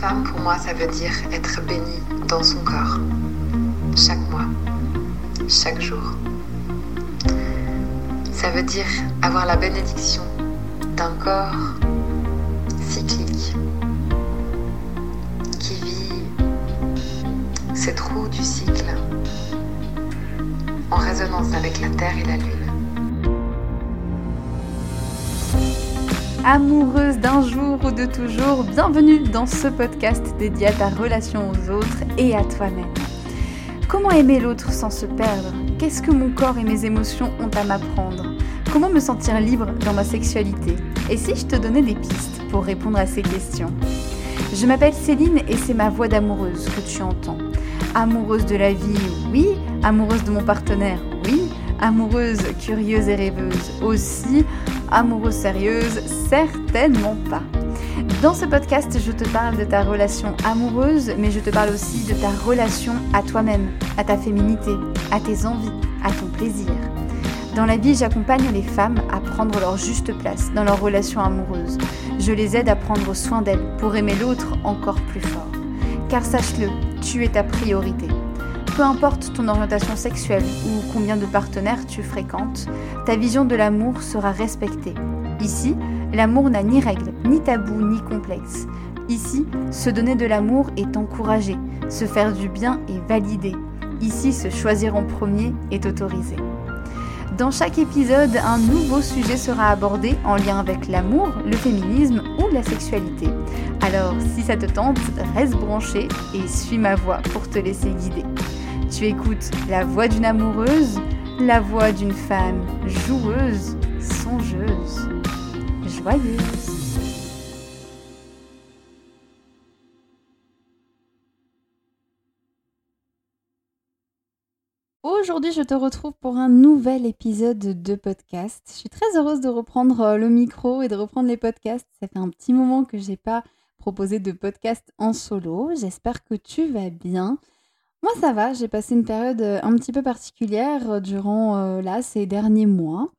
Femme, pour moi, ça veut dire être bénie dans son corps. Chaque mois, chaque jour. Ça veut dire avoir la bénédiction d'un corps cyclique qui vit ses trous du cycle en résonance avec la Terre et la Lune. Amoureuse d'un jour ou de toujours, bienvenue dans ce podcast dédié à ta relation aux autres et à toi-même. Comment aimer l'autre sans se perdre? Qu'est-ce que mon corps et mes émotions ont à m'apprendre? Comment me sentir libre dans ma sexualité? Et si je te donnais des pistes pour répondre à ces questions? Je m'appelle Céline et c'est ma voix d'amoureuse que tu entends. Amoureuse de la vie, oui. Amoureuse de mon partenaire, oui. Amoureuse, curieuse et rêveuse aussi amoureuse sérieuse Certainement pas. Dans ce podcast, je te parle de ta relation amoureuse, mais je te parle aussi de ta relation à toi-même, à ta féminité, à tes envies, à ton plaisir. Dans la vie, j'accompagne les femmes à prendre leur juste place dans leur relation amoureuse. Je les aide à prendre soin d'elles pour aimer l'autre encore plus fort. Car sache-le, tu es ta priorité. Peu importe ton orientation sexuelle ou combien de partenaires tu fréquentes, ta vision de l'amour sera respectée. Ici, l'amour n'a ni règles, ni tabous, ni complexes. Ici, se donner de l'amour est encouragé, se faire du bien est validé. Ici, se choisir en premier est autorisé. Dans chaque épisode, un nouveau sujet sera abordé en lien avec l'amour, le féminisme ou la sexualité. Alors, si ça te tente, reste branché et suis ma voix pour te laisser guider. Tu écoutes la voix d'une amoureuse, la voix d'une femme joueuse, songeuse, joyeuse. Aujourd'hui, je te retrouve pour un nouvel épisode de podcast. Je suis très heureuse de reprendre euh, le micro et de reprendre les podcasts. Ça un petit moment que je n'ai pas proposé de podcast en solo. J'espère que tu vas bien. Moi, ça va. J'ai passé une période euh, un petit peu particulière euh, durant euh, là, ces derniers mois.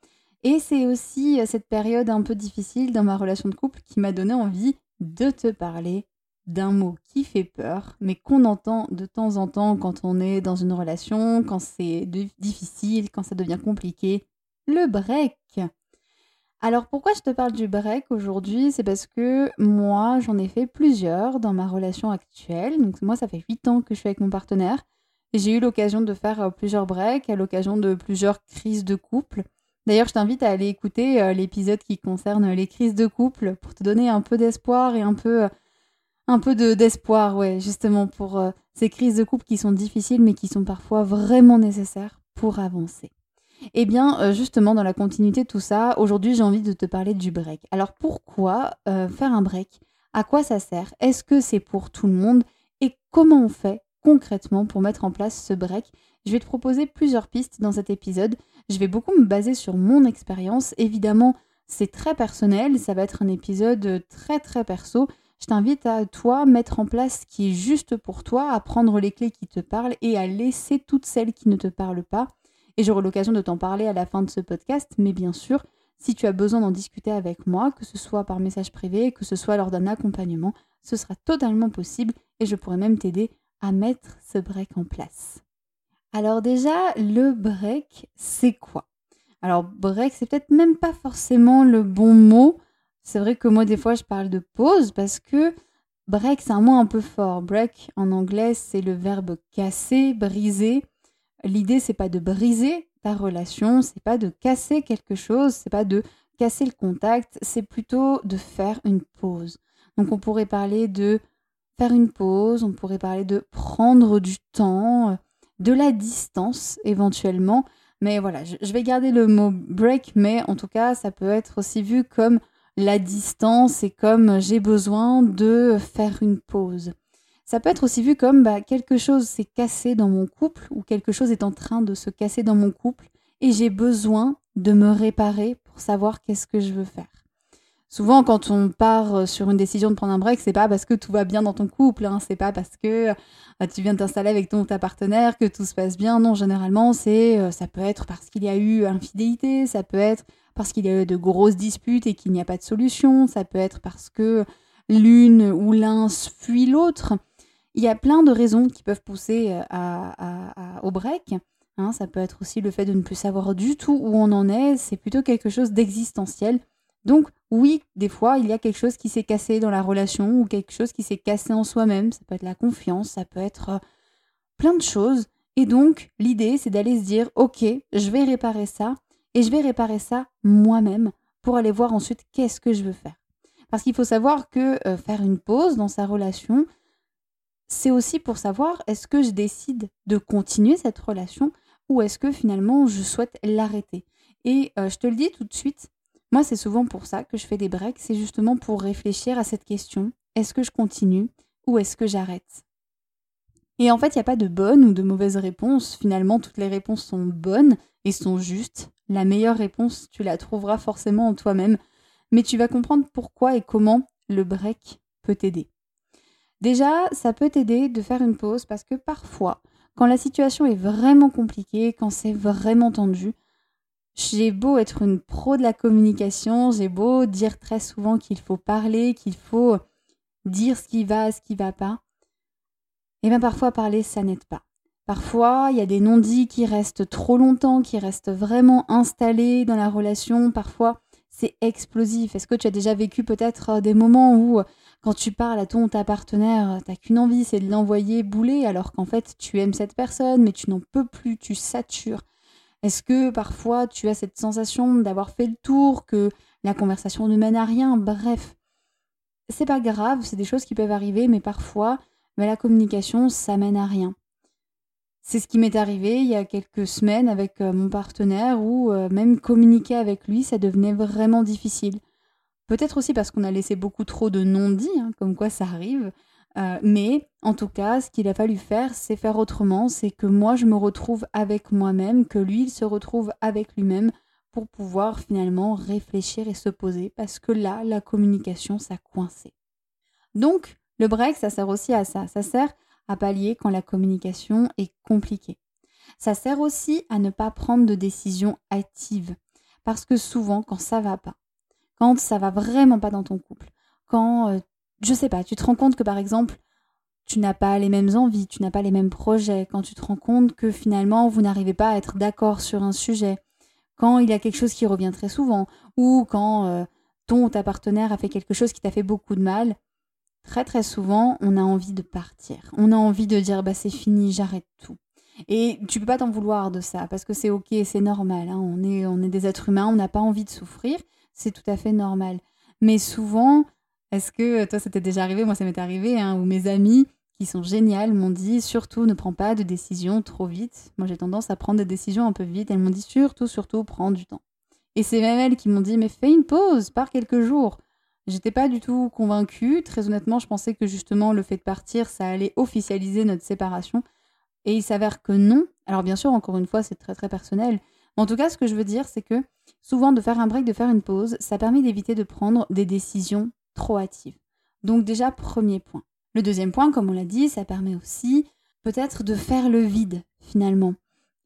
Et c'est aussi cette période un peu difficile dans ma relation de couple qui m'a donné envie de te parler d'un mot qui fait peur, mais qu'on entend de temps en temps quand on est dans une relation, quand c'est difficile, quand ça devient compliqué. Le break. Alors pourquoi je te parle du break aujourd'hui? C'est parce que moi, j'en ai fait plusieurs dans ma relation actuelle. Donc moi, ça fait 8 ans que je suis avec mon partenaire. Et j'ai eu l'occasion de faire euh, plusieurs breaks, à l'occasion de plusieurs crises de couple. D'ailleurs, je t'invite à aller écouter euh, l'épisode qui concerne les crises de couple pour te donner un peu d'espoir et un peu, euh, un peu d'espoir, ouais, justement pour ces crises de couple qui sont difficiles mais qui sont parfois vraiment nécessaires pour avancer. Eh bien, euh, justement, dans la continuité de tout ça, aujourd'hui, j'ai envie de te parler du break. Alors, pourquoi euh, faire un break? À quoi ça sert? Est-ce que c'est pour tout le monde? Et comment on fait concrètement pour mettre en place ce break? Je vais te proposer plusieurs pistes dans cet épisode. Je vais beaucoup me baser sur mon expérience. Évidemment, c'est très personnel, ça va être un épisode très très perso. Je t'invite à toi mettre en place ce qui est juste pour toi, à prendre les clés qui te parlent et à laisser toutes celles qui ne te parlent pas et j'aurai l'occasion de t'en parler à la fin de ce podcast. Mais bien sûr, si tu as besoin d'en discuter avec moi, que ce soit par message privé, que ce soit lors d'un accompagnement, ce sera totalement possible et je pourrai même t'aider à mettre ce break en place. Alors déjà, le break, c'est quoi? Alors break, c'est peut-être même pas forcément le bon mot. C'est vrai que moi, des fois, je parle de pause parce que break, c'est un mot un peu fort. Break, en anglais, c'est le verbe casser, briser. L'idée, c'est pas de briser ta relation, c'est pas de casser quelque chose, c'est pas de casser le contact, c'est plutôt de faire une pause. Donc on pourrait parler de faire une pause, on pourrait parler de prendre du temps, de la distance éventuellement. Mais voilà, je vais garder le mot break, mais en tout cas, ça peut être aussi vu comme la distance et comme j'ai besoin de faire une pause. Ça peut être aussi vu comme bah, quelque chose s'est cassé dans mon couple ou quelque chose est en train de se casser dans mon couple et j'ai besoin de me réparer pour savoir qu'est-ce que je veux faire. Souvent, quand on part euh, sur une décision de prendre un break, c'est pas parce que tout va bien dans ton couple, hein, c'est pas parce que euh, tu viens t'installer avec ton ta partenaire que tout se passe bien. Non, généralement, c'est euh, ça peut être parce qu'il y a eu infidélité, ça peut être parce qu'il y a eu de grosses disputes et qu'il n'y a pas de solution, ça peut être parce que l'une ou l'un fuit l'autre. Il y a plein de raisons qui peuvent pousser à, au break. Hein. ça peut être aussi le fait de ne plus savoir du tout où on en est. C'est plutôt quelque chose d'existentiel. Donc oui, des fois, il y a quelque chose qui s'est cassé dans la relation ou quelque chose qui s'est cassé en soi-même. Ça peut être la confiance, ça peut être euh, plein de choses. Et donc, l'idée, c'est d'aller se dire, OK, je vais réparer ça et je vais réparer ça moi-même pour aller voir ensuite qu'est-ce que je veux faire. Parce qu'il faut savoir que euh, faire une pause dans sa relation, c'est aussi pour savoir est-ce que je décide de continuer cette relation ou est-ce que finalement je souhaite l'arrêter? Et euh, je te le dis tout de suite, moi c'est souvent pour ça que je fais des breaks, c'est justement pour réfléchir à cette question, est-ce que je continue ou est-ce que j'arrête? Et en fait, il n'y a pas de bonne ou de mauvaise réponse, finalement toutes les réponses sont bonnes et sont justes, la meilleure réponse, tu la trouveras forcément en toi-même, mais tu vas comprendre pourquoi et comment le break peut t'aider. Déjà, ça peut t'aider de faire une pause parce que parfois, quand la situation est vraiment compliquée, quand c'est vraiment tendu, j'ai beau être une pro de la communication, j'ai beau dire très souvent qu'il faut parler, qu'il faut dire ce qui va, ce qui va pas, et bien parfois parler, ça n'aide pas. Parfois, il y a des non-dits qui restent trop longtemps, qui restent vraiment installés dans la relation. Parfois, c'est explosif. Est-ce que tu as déjà vécu peut-être euh, des moments où, quand tu parles à ton ta partenaire, t'as qu'une envie, c'est de l'envoyer bouler, alors qu'en fait, tu aimes cette personne, mais tu n'en peux plus, tu satures. Est-ce que parfois, tu as cette sensation d'avoir fait le tour, que la conversation ne mène à rien? Bref, c'est pas grave, c'est des choses qui peuvent arriver, mais parfois, mais la communication, ça mène à rien. C'est ce qui m'est arrivé il y a quelques semaines avec euh, mon partenaire où euh, même communiquer avec lui, ça devenait vraiment difficile. Peut-être aussi parce qu'on a laissé beaucoup trop de non-dits, hein, comme quoi ça arrive. Euh, mais en tout cas, ce qu'il a fallu faire, c'est faire autrement. C'est que moi, je me retrouve avec moi-même, que lui, il se retrouve avec lui-même pour pouvoir finalement réfléchir et se poser. Parce que là, la communication, ça coincé. Donc, le break, ça sert aussi à ça. Ça sert à pallier quand la communication est compliquée. Ça sert aussi à ne pas prendre de décisions hâtives. Parce que souvent, quand ça va pas, quand ça va vraiment pas dans ton couple, quand, euh, je sais pas, tu te rends compte que par exemple, tu n'as pas les mêmes envies, tu n'as pas les mêmes projets, quand tu te rends compte que finalement vous n'arrivez pas à être d'accord sur un sujet, quand il y a quelque chose qui revient très souvent, ou quand euh, ton ou ta partenaire a fait quelque chose qui t'a fait beaucoup de mal, très très souvent, on a envie de partir. On a envie de dire bah c'est fini, j'arrête tout. Et tu peux pas t'en vouloir de ça parce que c'est ok, c'est normal. Hein. On est on est des êtres humains, on n'a pas envie de souffrir, c'est tout à fait normal. Mais souvent, est-ce que toi ça déjà arrivé Moi ça m'est arrivé hein, où mes amis qui sont géniales m'ont dit surtout ne prends pas de décisions trop vite. Moi j'ai tendance à prendre des décisions un peu vite. Elles m'ont dit surtout surtout prends du temps. Et c'est même elles qui m'ont dit mais fais une pause, pars quelques jours. J'étais pas du tout convaincue. Très honnêtement, je pensais que justement le fait de partir, ça allait officialiser notre séparation. Et il s'avère que non. Alors bien sûr, encore une fois, c'est très très personnel. Mais en tout cas, ce que je veux dire, c'est que souvent de faire un break, de faire une pause, ça permet d'éviter de prendre des décisions trop hâtives. Donc déjà, premier point. Le deuxième point, comme on l'a dit, ça permet aussi peut-être de faire le vide finalement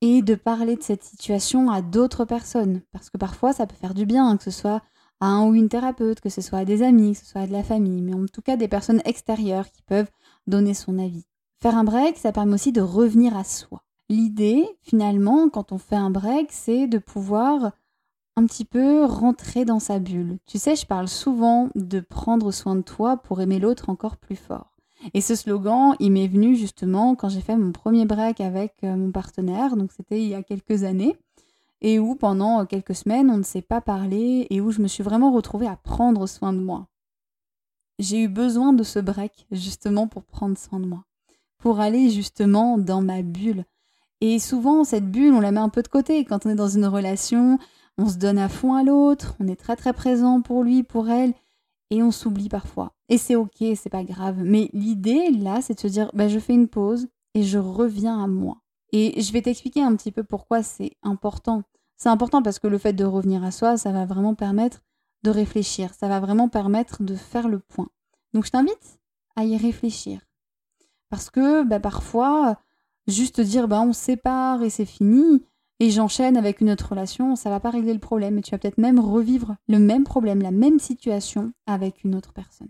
et de parler de cette situation à d'autres personnes. Parce que parfois, ça peut faire du bien, que ce soit à un ou une thérapeute, que ce soit à des amis, que ce soit à de la famille, mais en tout cas des personnes extérieures qui peuvent donner son avis. Faire un break, ça permet aussi de revenir à soi. L'idée, finalement, quand on fait un break, c'est de pouvoir un petit peu rentrer dans sa bulle. Tu sais, je parle souvent de prendre soin de toi pour aimer l'autre encore plus fort. Et ce slogan, il m'est venu justement quand j'ai fait mon premier break avec euh, mon partenaire, donc c'était il y a quelques années et où pendant quelques semaines on ne s'est pas parlé et où je me suis vraiment retrouvée à prendre soin de moi. J'ai eu besoin de ce break justement pour prendre soin de moi, pour aller justement dans ma bulle. Et souvent cette bulle, on la met un peu de côté quand on est dans une relation, on se donne à fond à l'autre, on est très très présent pour lui, pour elle, et on s'oublie parfois. Et c'est ok, c'est pas grave. Mais l'idée là, c'est de se dire, bah, je fais une pause et je reviens à moi. Et je vais t'expliquer un petit peu pourquoi c'est important. C'est important parce que le fait de revenir à soi, ça va vraiment permettre de réfléchir, ça va vraiment permettre de faire le point. Donc je t'invite à y réfléchir. Parce que bah, parfois, juste dire bah, on sépare et c'est fini, et j'enchaîne avec une autre relation, ça va pas régler le problème. Et tu vas peut-être même revivre le même problème, la même situation avec une autre personne.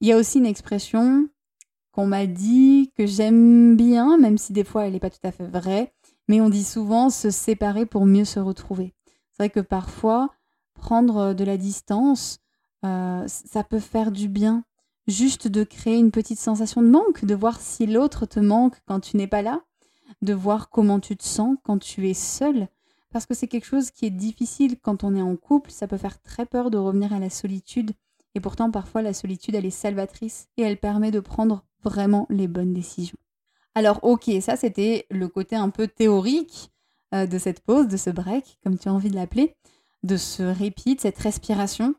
Il y a aussi une expression qu'on m'a dit que j'aime bien, même si des fois elle n'est pas tout à fait vraie, mais on dit souvent se séparer pour mieux se retrouver. C'est vrai que parfois, prendre de la distance, euh, ça peut faire du bien. Juste de créer une petite sensation de manque, de voir si l'autre te manque quand tu n'es pas là, de voir comment tu te sens quand tu es seul, parce que c'est quelque chose qui est difficile quand on est en couple, ça peut faire très peur de revenir à la solitude, et pourtant parfois la solitude elle est salvatrice et elle permet de prendre vraiment les bonnes décisions. Alors ok, ça c'était le côté un peu théorique euh, de cette pause, de ce break, comme tu as envie de l'appeler, de ce répit, de cette respiration.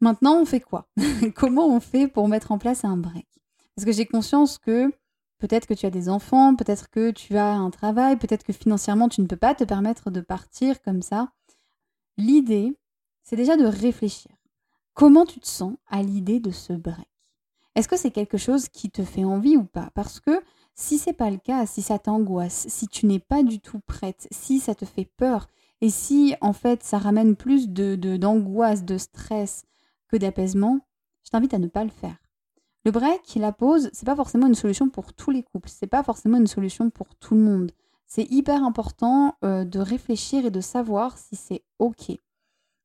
Maintenant, on fait quoi? Comment on fait pour mettre en place un break? Parce que j'ai conscience que peut-être que tu as des enfants, peut-être que tu as un travail, peut-être que financièrement tu ne peux pas te permettre de partir comme ça. L'idée, c'est déjà de réfléchir. Comment tu te sens à l'idée de ce break? Est-ce que c'est quelque chose qui te fait envie ou pas? Parce que si c'est pas le cas, si ça t'angoisse, si tu n'es pas du tout prête, si ça te fait peur, et si en fait ça ramène plus de d'angoisse, de, stress que d'apaisement, je t'invite à ne pas le faire. Le break, la pause, c'est pas forcément une solution pour tous les couples, c'est pas forcément une solution pour tout le monde. C'est hyper important euh, de réfléchir et de savoir si c'est ok.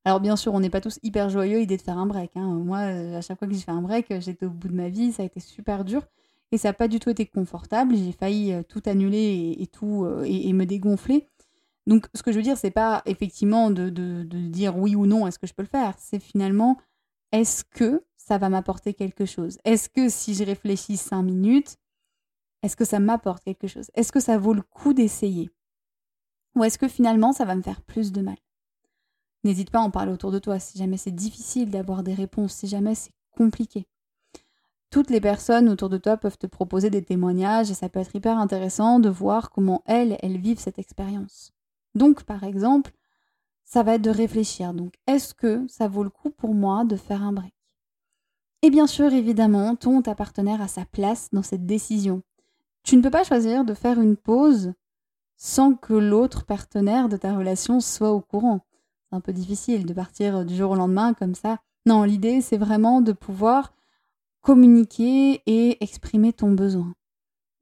Alors bien sûr, on n'est pas tous hyper joyeux l'idée de faire un break. Hein. Moi, euh, à chaque fois que j'ai fait un break, j'étais au bout de ma vie, ça a été super dur. Et ça n'a pas du tout été confortable. J'ai failli euh, tout annuler et, tout euh, et, me dégonfler. Donc, ce que je veux dire, c'est pas effectivement de, de, dire oui ou non, est-ce que je peux le faire C'est finalement, est-ce que ça va m'apporter quelque chose? Est-ce que si je réfléchis cinq minutes, est-ce que ça m'apporte quelque chose? Est-ce que ça vaut le coup d'essayer? Ou est-ce que finalement, ça va me faire plus de mal? N'hésite pas à en parler autour de toi. Si jamais c'est difficile d'avoir des réponses, si jamais c'est compliqué. Toutes les personnes autour de toi peuvent te proposer des témoignages et ça peut être hyper intéressant de voir comment elles, elles vivent cette expérience. Donc, par exemple, ça va être de réfléchir. Donc, est-ce que ça vaut le coup pour moi de faire un break? Et bien sûr, évidemment, ton ta partenaire a sa place dans cette décision. Tu ne peux pas choisir de faire une pause sans que l'autre partenaire de ta relation soit au courant. C'est un peu difficile de partir du jour au lendemain comme ça. Non, l'idée, c'est vraiment de pouvoir communiquer et exprimer ton besoin.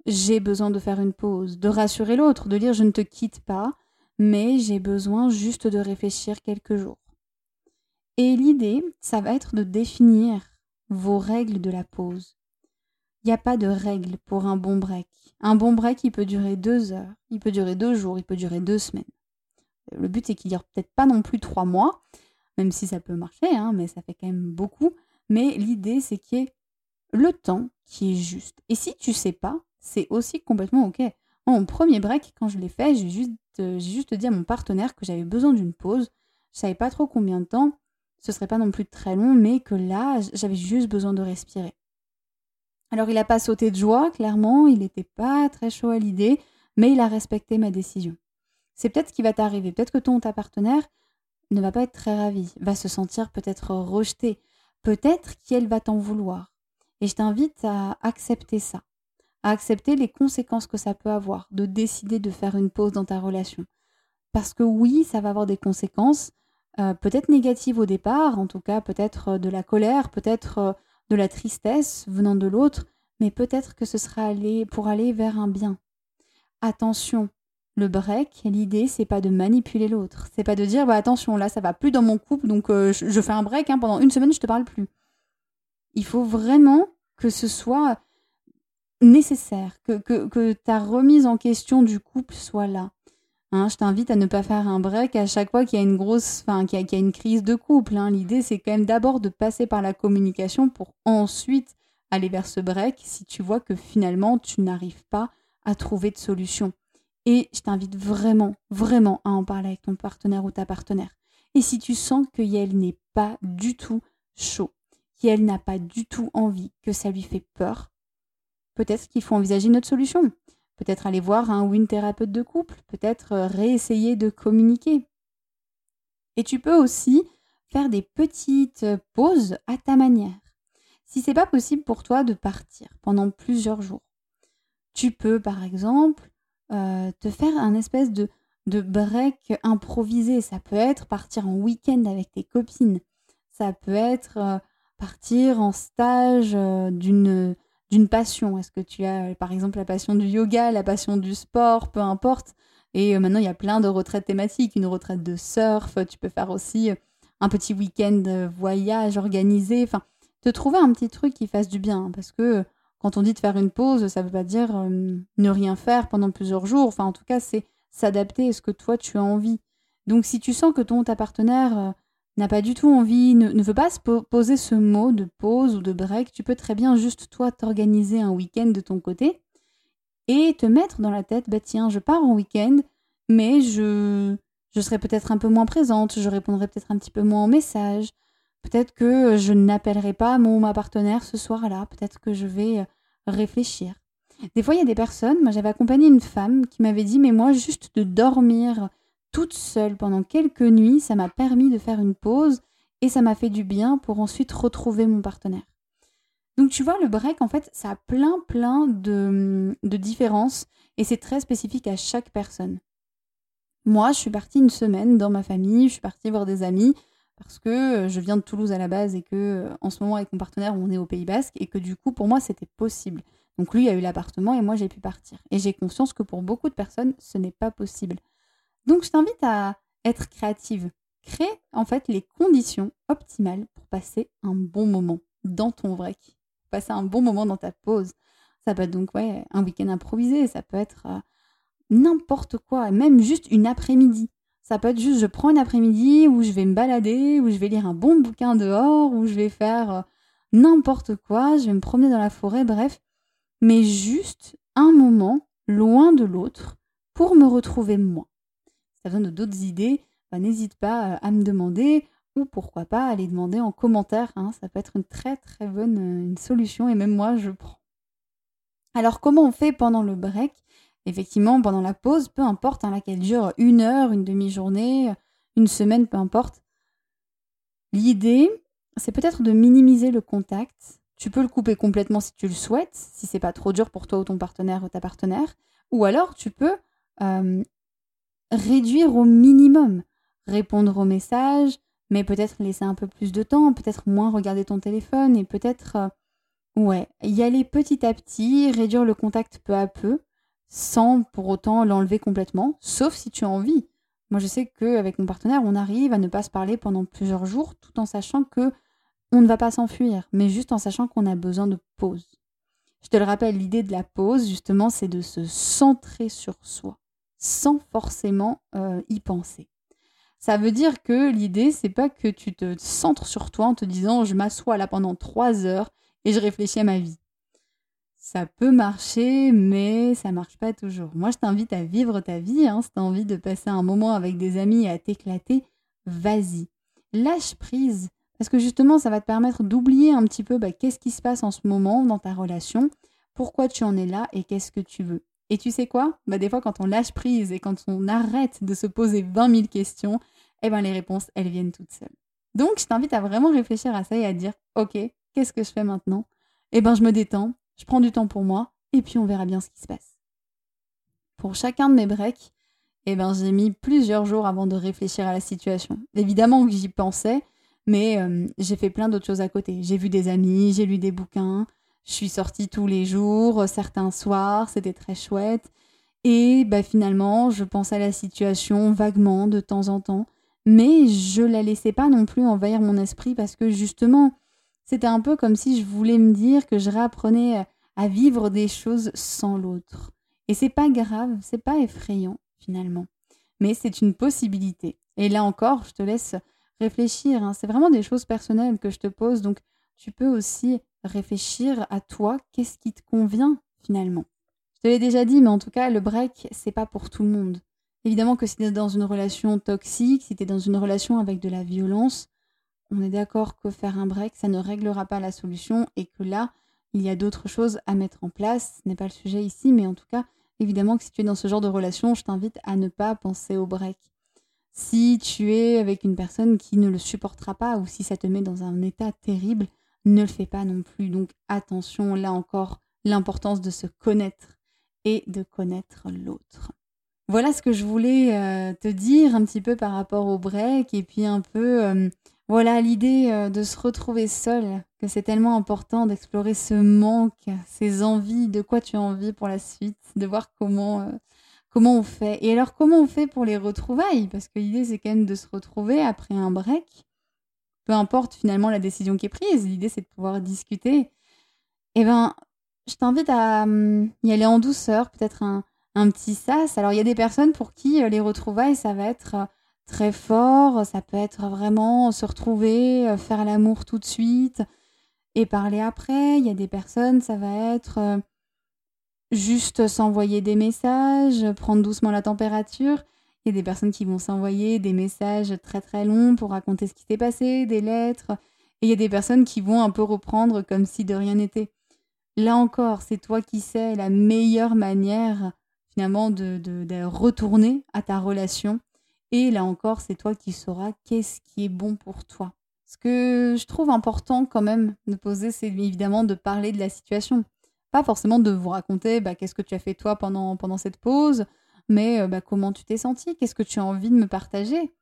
J'ai besoin de faire une pause, de rassurer l'autre, de dire je ne te quitte pas, mais j'ai besoin juste de réfléchir quelques jours. Et l'idée, ça va être de définir vos règles de la pause. Il n'y a pas de règles pour un bon break. Un bon break, il peut durer deux heures, il peut durer deux jours, il peut durer deux semaines. Le but, c'est qu'il dure peut-être pas non plus trois mois, même si ça peut marcher, hein, mais ça fait quand même beaucoup. Mais l'idée, c'est qu'il y ait le temps qui est juste. Et si tu sais pas, c'est aussi complètement ok. Mon premier break, quand je l'ai fait, j'ai juste, euh, dit à mon partenaire que j'avais besoin d'une pause. Je savais pas trop combien de temps. Ce serait pas non plus très long, mais que là, j'avais juste besoin de respirer. Alors il n'a pas sauté de joie, clairement, il n'était pas très chaud à l'idée, mais il a respecté ma décision. C'est peut-être ce qui va t'arriver. Peut-être que ton ta partenaire ne va pas être très ravi, va se sentir peut-être rejeté, peut-être qu'elle va t'en vouloir. Et je t'invite à accepter ça, à accepter les conséquences que ça peut avoir, de décider de faire une pause dans ta relation. Parce que oui, ça va avoir des conséquences, euh, peut-être négatives au départ, en tout cas peut-être euh, de la colère, peut-être euh, de la tristesse venant de l'autre, mais peut-être que ce sera aller pour aller vers un bien. Attention, le break, l'idée, c'est pas de manipuler l'autre. C'est pas de dire, bah attention, là, ça va plus dans mon couple, donc je, fais un break, hein, pendant une semaine, je te parle plus. Il faut vraiment que ce soit nécessaire, que, que, ta remise en question du couple soit là. Hein, je t'invite à ne pas faire un break à chaque fois qu'il y a une grosse, enfin, qu'il y, a une crise de couple. Hein. L'idée, c'est quand même d'abord de passer par la communication pour ensuite aller vers ce break si tu vois que finalement tu n'arrives pas à trouver de solution. Et je t'invite vraiment, vraiment à en parler avec ton partenaire ou ta partenaire. Et si tu sens que elle n'est pas du tout chaud, qu'elle n'a pas du tout envie, que ça lui fait peur, peut-être qu'il faut envisager une autre solution. Peut-être aller voir un ou une thérapeute de couple, peut-être euh, réessayer de communiquer. Et tu peux aussi faire des petites pauses à ta manière. Si c'est pas possible pour toi de partir pendant plusieurs jours, tu peux par exemple euh, te faire un espèce de, de break improvisé. Ça peut être partir en week-end avec tes copines. Ça peut être euh, partir en stage d'une d'une passion. Est-ce que tu as, par exemple, la passion du yoga, la passion du sport, peu importe. Et euh, maintenant, il y a plein de retraites thématiques, une retraite de surf, tu peux faire aussi euh, un petit week-end voyage organisé. Enfin, te trouver un petit truc qui fasse du bien. Parce que quand on dit de faire une pause, ça ne veut pas dire euh, ne rien faire pendant plusieurs jours. Enfin, en tout cas, c'est s'adapter à ce que toi, tu as envie. Donc, si tu sens que ton ta partenaire n'a pas du tout envie, ne, veut pas se poser ce mot de pause ou de break, tu peux très bien juste toi t'organiser un week-end de ton côté et te mettre dans la tête, bah tiens, je pars en week-end, mais je, je serai peut-être un peu moins présente, je répondrai peut-être un petit peu moins en message, peut-être que je n'appellerai pas mon ma partenaire ce soir-là, peut-être que je vais euh, réfléchir. Des fois, il y a des personnes, moi j'avais accompagné une femme qui m'avait dit, mais moi juste de dormir toute seule pendant quelques nuits, ça m'a permis de faire une pause et ça m'a fait du bien pour ensuite retrouver mon partenaire. Donc tu vois, le break, en fait, ça a plein, plein de, de différences et c'est très spécifique à chaque personne. Moi, je suis partie une semaine dans ma famille, je suis partie voir des amis parce que je viens de Toulouse à la base et que en ce moment avec mon partenaire, on est au Pays Basque et que du coup, pour moi, c'était possible. Donc lui a eu l'appartement et moi, j'ai pu partir. Et j'ai conscience que pour beaucoup de personnes, ce n'est pas possible. Donc je t'invite à être créative. Crée en fait les conditions optimales pour passer un bon moment dans ton break. Passer un bon moment dans ta pause. Ça peut être donc un week-end improvisé, ça peut être euh, n'importe quoi, même juste une après-midi. Ça peut être juste je prends une après-midi où je vais me balader, où je vais lire un bon bouquin dehors, où je vais faire euh, n'importe quoi, je vais me promener dans la forêt, bref. Mais juste un moment loin de l'autre pour me retrouver moi donne d'autres idées, bah, n'hésite pas euh, à me demander ou pourquoi pas aller demander en commentaire. Hein. ça peut être une très très bonne euh, une solution et même moi je prends. Alors comment on fait pendant le break? Effectivement, pendant la pause, peu importe hein, laquelle dure une heure, une demi-journée, une semaine, peu importe. L'idée, c'est peut-être de minimiser le contact. Tu peux le couper complètement si tu le souhaites, si c'est pas trop dur pour toi ou ton partenaire ou ta partenaire. Ou alors tu peux euh, réduire au minimum, répondre aux messages, mais peut-être laisser un peu plus de temps, peut-être moins regarder ton téléphone et peut-être, euh, ouais, y aller petit à petit, réduire le contact peu à peu, sans pour autant l'enlever complètement, sauf si tu as envie. Moi, je sais qu'avec mon partenaire, on arrive à ne pas se parler pendant plusieurs jours, tout en sachant que on ne va pas s'enfuir, mais juste en sachant qu'on a besoin de pause. Je te le rappelle, l'idée de la pause, justement, c'est de se centrer sur soi sans forcément euh, y penser. Ça veut dire que l'idée, c'est pas que tu te centres sur toi en te disant je m'assois là pendant trois heures et je réfléchis à ma vie. Ça peut marcher, mais ça marche pas toujours. Moi, je t'invite à vivre ta vie. Hein. Si envie de passer un moment avec des amis et à t'éclater, vas-y. Lâche prise. Parce que justement, ça va te permettre d'oublier un petit peu bah, qu'est-ce qui se passe en ce moment dans ta relation, pourquoi tu en es là et qu'est-ce que tu veux. Et tu sais quoi? Bah, Des fois, quand on lâche prise et quand on arrête de se poser 20 000 questions, eh ben, les réponses, elles viennent toutes seules. Donc, je t'invite à vraiment réfléchir à ça et à dire, OK, qu'est-ce que je fais maintenant? Eh ben, je me détends, je prends du temps pour moi, et puis on verra bien ce qui se passe. Pour chacun de mes breaks, eh ben, j'ai mis plusieurs jours avant de réfléchir à la situation. Évidemment que j'y pensais, mais euh, j'ai fait plein d'autres choses à côté. J'ai vu des amis, j'ai lu des bouquins, je suis sortie tous les jours, certains soirs, c'était très chouette. Et bah, finalement, je pense à la situation vaguement de temps en temps, mais je la laissais pas non plus envahir mon esprit parce que justement, c'était un peu comme si je voulais me dire que je réapprenais à vivre des choses sans l'autre. Et c'est pas grave, c'est pas effrayant finalement, mais c'est une possibilité. Et là encore, je te laisse réfléchir. Hein. C'est vraiment des choses personnelles que je te pose, donc tu peux aussi réfléchir à toi, qu'est-ce qui te convient finalement? Je te l'ai déjà dit, mais en tout cas, le break, c'est pas pour tout le monde. Évidemment que si tu es dans une relation toxique, si tu es dans une relation avec de la violence, on est d'accord que faire un break, ça ne réglera pas la solution et que là, il y a d'autres choses à mettre en place. Ce n'est pas le sujet ici, mais en tout cas, évidemment que si tu es dans ce genre de relation, je t'invite à ne pas penser au break. Si tu es avec une personne qui ne le supportera pas ou si ça te met dans un état terrible, ne le fais pas non plus. Donc attention, là encore, l'importance de se connaître et de connaître l'autre. Voilà ce que je voulais euh, te dire un petit peu par rapport au break et puis un peu, euh, Voilà l'idée euh, de se retrouver seul, que c'est tellement important d'explorer ce manque, ces envies, de quoi tu as envie pour la suite, de voir comment, comment on fait. Et alors comment on fait pour les retrouvailles? Parce que l'idée c'est quand même de se retrouver après un break. Peu importe finalement la décision qui est prise, l'idée c'est de pouvoir discuter. Eh ben, je t'invite à hum, y aller en douceur, peut-être un, un petit sas. Alors il y a des personnes pour qui euh, les retrouvailles ça va être très fort. Ça peut être vraiment se retrouver, euh, faire l'amour tout de suite et parler après. Il y a des personnes, ça va être euh, juste s'envoyer des messages, prendre doucement la température. Il y a des personnes qui vont s'envoyer des messages très très longs pour raconter ce qui s'est passé, des lettres. Et il y a des personnes qui vont un peu reprendre comme si de rien n'était. Là encore, c'est toi qui sais la meilleure manière finalement de, retourner à ta relation et là encore, c'est toi qui sauras qu'est-ce qui est bon pour toi. Ce que je trouve important quand même de poser, c'est évidemment de parler de la situation. Pas forcément de vous raconter bah, qu'est-ce que tu as fait toi pendant, pendant cette pause, mais euh, bah, comment tu t'es senti, qu'est-ce que tu as envie de me partager?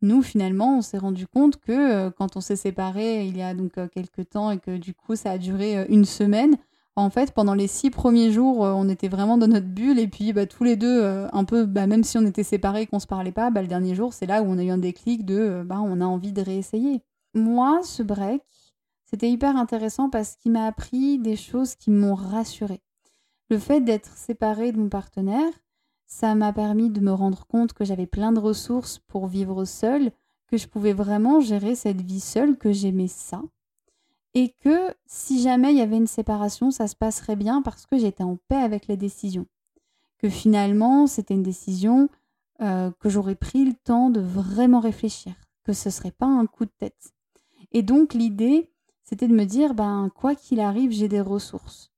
Nous, finalement, on s'est rendu compte que euh, quand on s'est séparés il y a donc euh, quelques temps et que du coup ça a duré une semaine, en fait, pendant les six premiers jours, on était vraiment dans notre bulle. Et puis, bah, tous les deux, un peu, bah, même si on était séparés et qu'on se parlait pas, bah, le dernier jour, c'est là où on a eu un déclic de, bah, on a envie de réessayer. Moi, ce break, c'était hyper intéressant parce qu'il m'a appris des choses qui m'ont rassurée. Le fait d'être séparée de mon partenaire, ça m'a permis de me rendre compte que j'avais plein de ressources pour vivre seule, que je pouvais vraiment gérer cette vie seule, que j'aimais ça et que si jamais il y avait une séparation, ça se passerait bien parce que j'étais en paix avec la décision. Que finalement, c'était une décision euh, que j'aurais pris le temps de vraiment réfléchir, que ce serait pas un coup de tête. Et donc l'idée, c'était de me dire, ben quoi qu'il arrive, j'ai des ressources.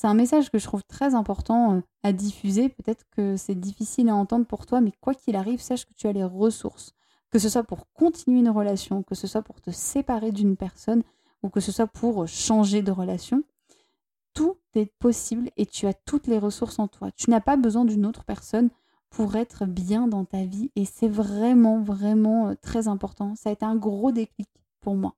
C'est un message que je trouve très important euh, à diffuser. Peut-être que c'est difficile à entendre pour toi, mais quoi qu'il arrive, sache que tu as les ressources. Que ce soit pour continuer une relation, que ce soit pour te séparer d'une personne, ou que ce soit pour changer de relation, tout est possible et tu as toutes les ressources en toi. Tu n'as pas besoin d'une autre personne pour être bien dans ta vie et c'est vraiment, vraiment euh, très important. Ça a été un gros déclic pour moi.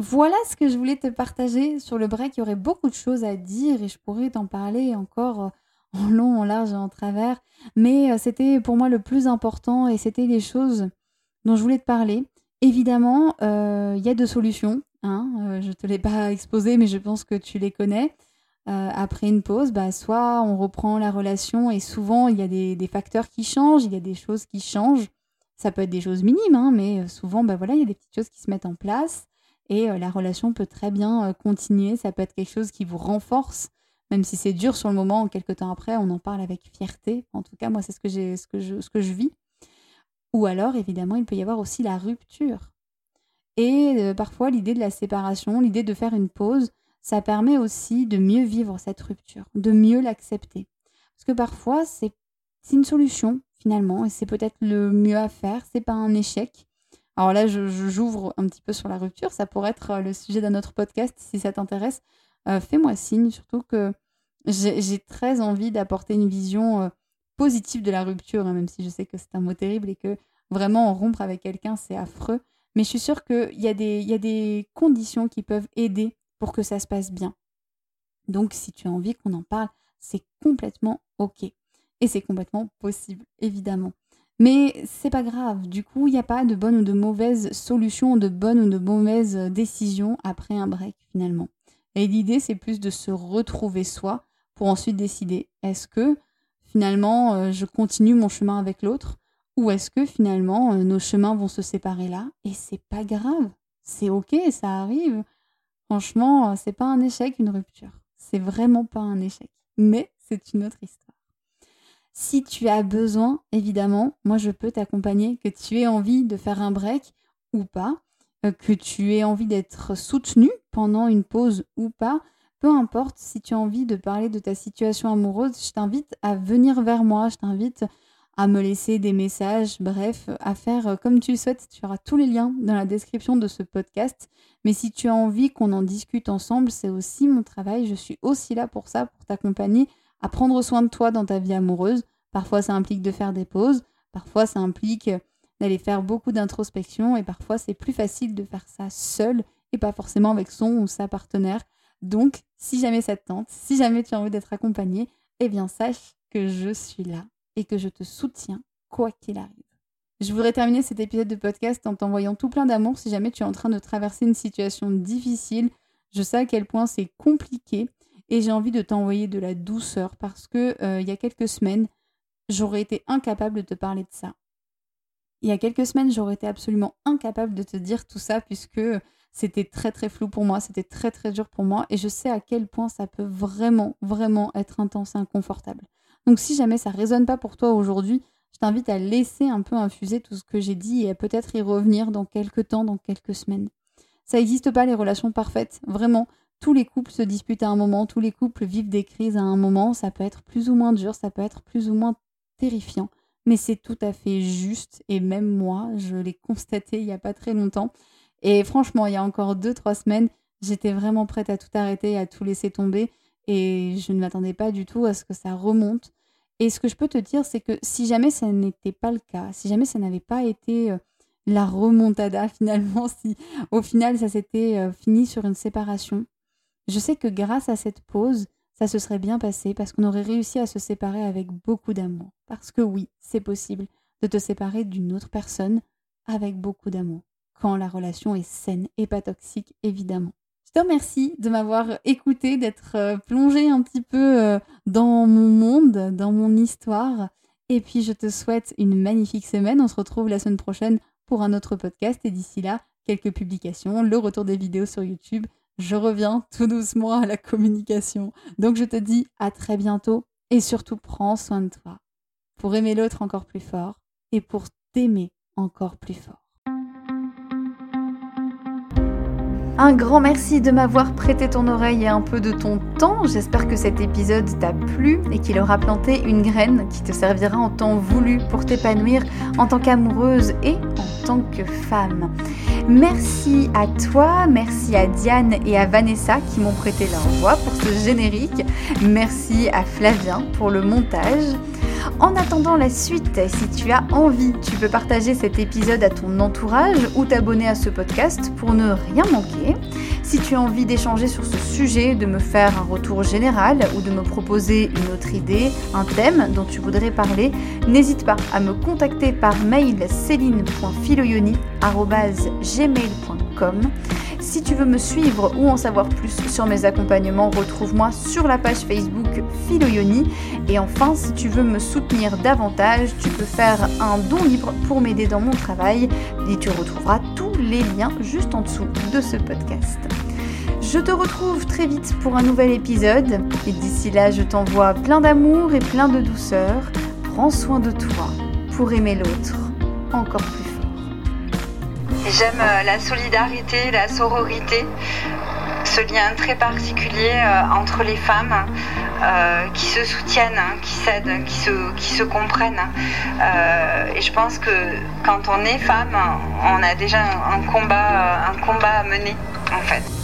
Voilà ce que je voulais te partager sur le break. Il y aurait beaucoup de choses à dire et je pourrais t'en parler encore euh, en long, en large et en travers. Mais euh, c'était pour moi le plus important et c'était les choses dont je voulais te parler. Évidemment, il y a deux solutions. Hein, euh, je ne te l'ai pas exposé, mais je pense que tu les connais. Euh, après une pause, bah, soit on reprend la relation et souvent il y a des, facteurs qui changent, il y a des choses qui changent. Ça peut être des choses minimes, hein, mais euh, souvent bah, voilà, il y a des petites choses qui se mettent en place et la relation peut très bien continuer. Ça peut être quelque chose qui vous renforce, même si c'est dur sur le moment, quelques temps après, on en parle avec fierté. En tout cas, moi, c'est ce que, ce, que ce que je vis. Ou alors, évidemment, il peut y avoir aussi la rupture. Et euh, parfois, l'idée de la séparation, l'idée de faire une pause, ça permet aussi de mieux vivre cette rupture, de mieux l'accepter. Parce que parfois, c'est une solution finalement, et c'est peut-être le mieux à faire, c'est pas un échec. Alors là, j'ouvre un petit peu sur la rupture, ça pourrait être euh, le sujet d'un autre podcast si ça t'intéresse. Euh, fais-moi signe, surtout que j'ai très envie d'apporter une vision positive de la rupture, hein, même si je sais que c'est un mot terrible et que vraiment rompre avec quelqu'un, c'est affreux. Mais je suis sûre qu'il y, y a des conditions qui peuvent aider pour que ça se passe bien. Donc, si tu as envie qu'on en parle, c'est complètement OK. Et c'est complètement possible, évidemment. Mais c'est pas grave. Du coup, il n'y a pas de bonne ou de mauvaise solution, de bonne ou de mauvaise décision après un break, finalement. Et l'idée, c'est plus de se retrouver soi pour ensuite décider est-ce que finalement euh, je continue mon chemin avec l'autre ou est-ce que finalement euh, nos chemins vont se séparer là et c'est pas grave, c'est ok, ça arrive. Franchement, euh, c'est pas un échec une rupture, c'est vraiment pas un échec, mais c'est une autre histoire. Si tu as besoin, évidemment, moi je peux t'accompagner, que tu aies envie de faire un break ou pas, euh, que tu aies envie d'être soutenu pendant une pause ou pas, peu importe si tu as envie de parler de ta situation amoureuse, je t'invite à venir vers moi, je t'invite à me laisser des messages, bref, à faire euh, comme tu le souhaites. Tu auras tous les liens dans la description de ce podcast. Mais si tu as envie qu'on en discute ensemble, c'est aussi mon travail. Je suis aussi là pour ça, pour t'accompagner à prendre soin de toi dans ta vie amoureuse. Parfois, ça implique de faire des pauses. Parfois, ça implique d'aller faire beaucoup d'introspection et parfois c'est plus facile de faire ça seul et pas forcément avec son ou sa partenaire. Donc, si jamais ça te tente, si jamais tu as envie d'être accompagné, eh bien sache que je suis là et que je te soutiens quoi qu'il arrive. Je voudrais terminer cet épisode de podcast en t'envoyant tout plein d'amour si jamais tu es en train de traverser une situation difficile. Je sais à quel point c'est compliqué et j'ai envie de t'envoyer de la douceur parce que euh, il y a quelques semaines, j'aurais été incapable de te parler de ça. Il y a quelques semaines, j'aurais été absolument incapable de te dire tout ça puisque c'était très très flou pour moi, c'était très très dur pour moi et je sais à quel point ça peut vraiment vraiment être intense et inconfortable. Donc si jamais ça résonne pas pour toi aujourd'hui, je t'invite à laisser un peu infuser tout ce que j'ai dit et à peut-être y revenir dans quelques temps, dans quelques semaines. Ça n'existe pas les relations parfaites, vraiment. Tous les couples se disputent à un moment, tous les couples vivent des crises à un moment, ça peut être plus ou moins dur, ça peut être plus ou moins terrifiant, mais c'est tout à fait juste et même moi, je l'ai constaté il n'y a pas très longtemps. Et franchement, il y a encore deux, trois semaines, j'étais vraiment prête à tout arrêter, à tout laisser tomber et je ne m'attendais pas du tout à ce que ça remonte. Et ce que je peux te dire, c'est que si jamais ça n'était pas le cas, si jamais ça n'avait pas été euh, la remontada finalement, si au final ça s'était euh, fini sur une séparation, je sais que grâce à cette pause, ça se serait bien passé parce qu'on aurait réussi à se séparer avec beaucoup d'amour. Parce que oui, c'est possible de te séparer d'une autre personne avec beaucoup d'amour, quand la relation est saine et pas toxique, évidemment. Je te remercie de m'avoir écouté, d'être euh, plongé un petit peu euh, dans mon monde, dans mon histoire. Et puis je te souhaite une magnifique semaine. On se retrouve la semaine prochaine pour un autre podcast. Et d'ici là, quelques publications, le retour des vidéos sur YouTube. Je reviens tout doucement à la communication. Donc je te dis à très bientôt et surtout prends soin de toi pour aimer l'autre encore plus fort et pour t'aimer encore plus fort. Un grand merci de m'avoir prêté ton oreille et un peu de ton temps. J'espère que cet épisode t'a plu et qu'il aura planté une graine qui te servira en temps voulu pour t'épanouir en tant qu'amoureuse et en tant que femme. Merci à toi, merci à Diane et à Vanessa qui m'ont prêté leur voix pour ce générique. Merci à Flavien pour le montage. En attendant la suite, si tu as envie, tu peux partager cet épisode à ton entourage ou t'abonner à ce podcast pour ne rien manquer. Si tu as envie d'échanger sur ce sujet, de me faire un retour général ou de me proposer une autre idée, un thème dont tu voudrais parler, n'hésite pas à me contacter par mail céline.filoyoni.gmail.com. Si tu veux me suivre ou en savoir plus sur mes accompagnements, retrouve-moi sur la page Facebook Philoyoni. Et enfin, si tu veux me soutenir davantage, tu peux faire un don libre pour m'aider dans mon travail et tu retrouveras tous les liens juste en dessous de ce podcast. Je te retrouve très vite pour un nouvel épisode et d'ici là, je t'envoie plein d'amour et plein de douceur. Prends soin de toi pour aimer l'autre encore plus. J'aime euh, la solidarité, la sororité, ce lien très particulier euh, entre les femmes euh, qui se soutiennent, hein, qui s'aident, qui se, comprennent. et je pense que quand on est femme, on a déjà un combat, un combat à mener en fait.